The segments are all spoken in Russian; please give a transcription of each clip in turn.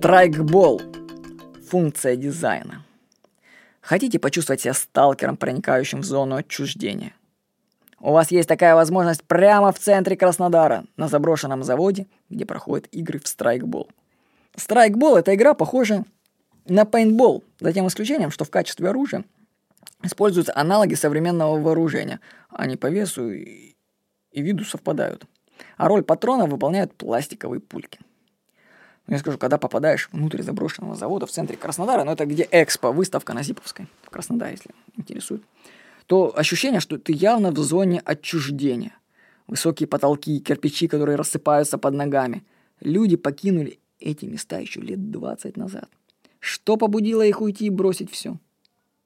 Страйкбол. Функция дизайна. Хотите почувствовать себя сталкером, проникающим в зону отчуждения? У вас есть такая возможность прямо в центре Краснодара, на заброшенном заводе, где проходят игры в страйкбол. Страйкбол – это игра, похожая на пейнтбол, за тем исключением, что в качестве оружия используются аналоги современного вооружения. Они по весу и виду совпадают. А роль патрона выполняют пластиковые пульки. Ну, я скажу, когда попадаешь внутрь заброшенного завода в центре Краснодара, ну это где Экспо, выставка на Зиповской, в Краснодаре, если интересует, то ощущение, что ты явно в зоне отчуждения. Высокие потолки, кирпичи, которые рассыпаются под ногами. Люди покинули эти места еще лет 20 назад. Что побудило их уйти и бросить все?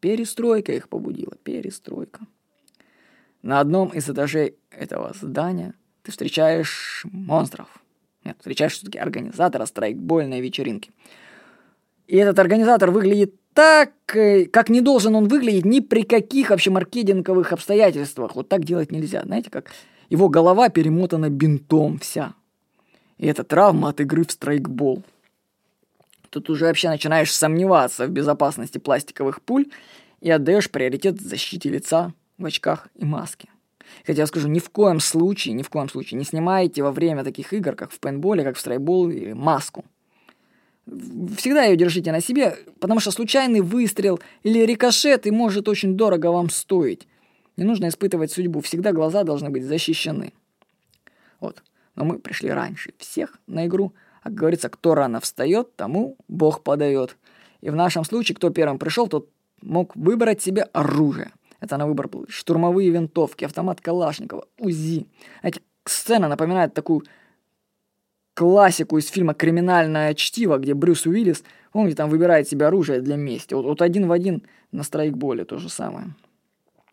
Перестройка их побудила, перестройка. На одном из этажей этого здания ты встречаешь монстров. Нет, встречаешь все-таки организатора страйкбольной вечеринки. И этот организатор выглядит так, э, как не должен он выглядеть ни при каких вообще маркетинговых обстоятельствах. Вот так делать нельзя. Знаете, как его голова перемотана бинтом вся. И это травма от игры в страйкбол. Тут уже вообще начинаешь сомневаться в безопасности пластиковых пуль и отдаешь приоритет защите лица в очках и маске. Хотя я скажу, ни в коем случае, ни в коем случае не снимайте во время таких игр, как в пейнтболе, как в страйкболе, маску всегда ее держите на себе, потому что случайный выстрел или рикошет и может очень дорого вам стоить. Не нужно испытывать судьбу, всегда глаза должны быть защищены. Вот. Но мы пришли раньше всех на игру, а как говорится, кто рано встает, тому Бог подает. И в нашем случае, кто первым пришел, тот мог выбрать себе оружие. Это на выбор был штурмовые винтовки, автомат Калашникова, УЗИ. Эти сцена напоминает такую классику из фильма «Криминальное чтиво», где Брюс Уиллис, помните, там выбирает себе оружие для мести. Вот, вот один в один на страйкболе то же самое.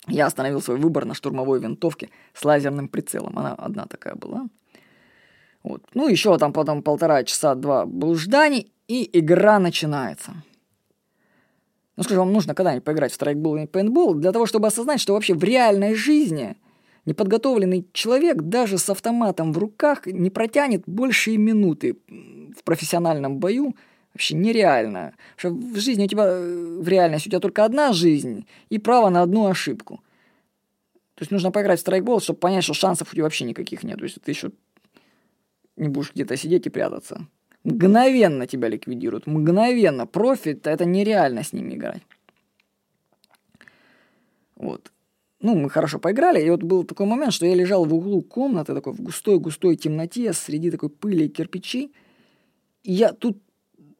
Я остановил свой выбор на штурмовой винтовке с лазерным прицелом. Она одна такая была. Вот. Ну, еще там потом полтора часа, два блужданий, и игра начинается. Ну, скажу, вам нужно когда-нибудь поиграть в страйкбол и пейнтбол для того, чтобы осознать, что вообще в реальной жизни – Неподготовленный человек даже с автоматом в руках не протянет больше минуты в профессиональном бою. Вообще нереально. Что в жизни у тебя, э, в реальности у тебя только одна жизнь и право на одну ошибку. То есть нужно поиграть в страйкбол, чтобы понять, что шансов у тебя вообще никаких нет. То есть ты еще не будешь где-то сидеть и прятаться. Мгновенно тебя ликвидируют. Мгновенно. Профи – это нереально с ними играть. Вот ну, мы хорошо поиграли, и вот был такой момент, что я лежал в углу комнаты, такой в густой-густой темноте, среди такой пыли и кирпичей, и я тут,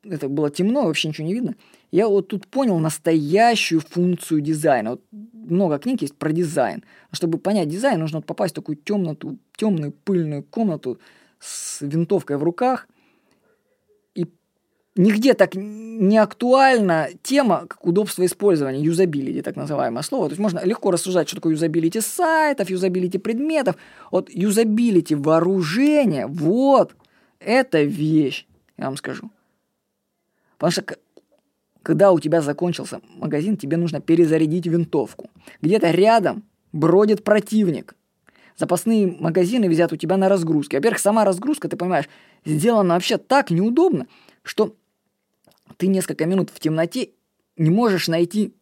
это было темно, вообще ничего не видно, я вот тут понял настоящую функцию дизайна. Вот много книг есть про дизайн. Чтобы понять дизайн, нужно попасть в такую темную, темную пыльную комнату с винтовкой в руках – нигде так не актуальна тема, как удобство использования, юзабилити, так называемое слово. То есть можно легко рассуждать, что такое юзабилити сайтов, юзабилити предметов. Вот юзабилити вооружения, вот, это вещь, я вам скажу. Потому что когда у тебя закончился магазин, тебе нужно перезарядить винтовку. Где-то рядом бродит противник. Запасные магазины висят у тебя на разгрузке. Во-первых, сама разгрузка, ты понимаешь, сделана вообще так неудобно, что ты несколько минут в темноте не можешь найти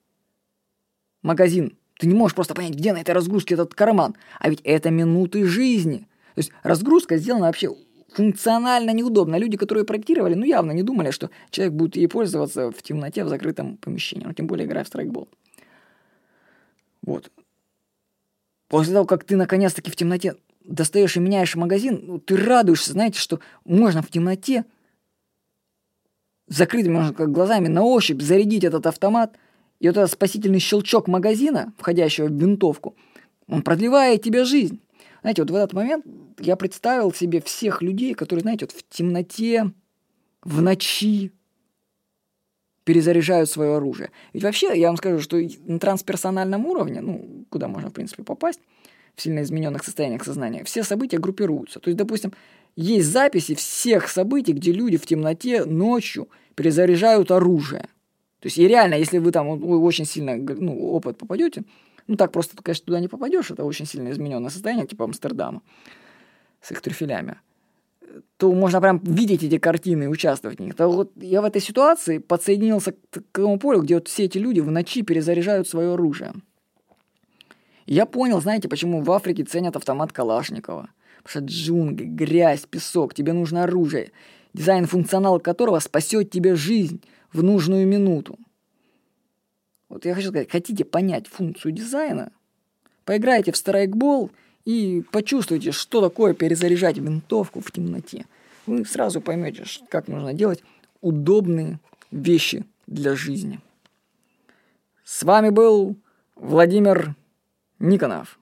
магазин. Ты не можешь просто понять, где на этой разгрузке этот карман. А ведь это минуты жизни. То есть разгрузка сделана вообще функционально неудобно. Люди, которые проектировали, ну явно не думали, что человек будет ей пользоваться в темноте, в закрытом помещении. Ну, тем более играя в страйкбол. Вот. После того, как ты наконец-таки в темноте достаешь и меняешь магазин, ну, ты радуешься, знаете, что можно в темноте закрытыми можно как глазами на ощупь зарядить этот автомат, и вот этот спасительный щелчок магазина, входящего в винтовку, он продлевает тебе жизнь. Знаете, вот в этот момент я представил себе всех людей, которые, знаете, вот в темноте, в ночи перезаряжают свое оружие. Ведь вообще, я вам скажу, что на трансперсональном уровне, ну, куда можно, в принципе, попасть, в сильно измененных состояниях сознания, все события группируются. То есть, допустим, есть записи всех событий, где люди в темноте ночью перезаряжают оружие. То есть и реально, если вы там очень сильно ну, опыт попадете, ну так просто, конечно, туда не попадешь, это очень сильно измененное состояние, типа Амстердама с их трюфелями. то можно прям видеть эти картины и участвовать в них. То вот я в этой ситуации подсоединился к такому полю, где вот все эти люди в ночи перезаряжают свое оружие. Я понял, знаете, почему в Африке ценят автомат Калашникова. Потому что джунгли, грязь, песок, тебе нужно оружие, дизайн функционал которого спасет тебе жизнь в нужную минуту. Вот я хочу сказать, хотите понять функцию дизайна, поиграйте в страйкбол и почувствуйте, что такое перезаряжать винтовку в темноте. Вы сразу поймете, как нужно делать удобные вещи для жизни. С вами был Владимир Никонов.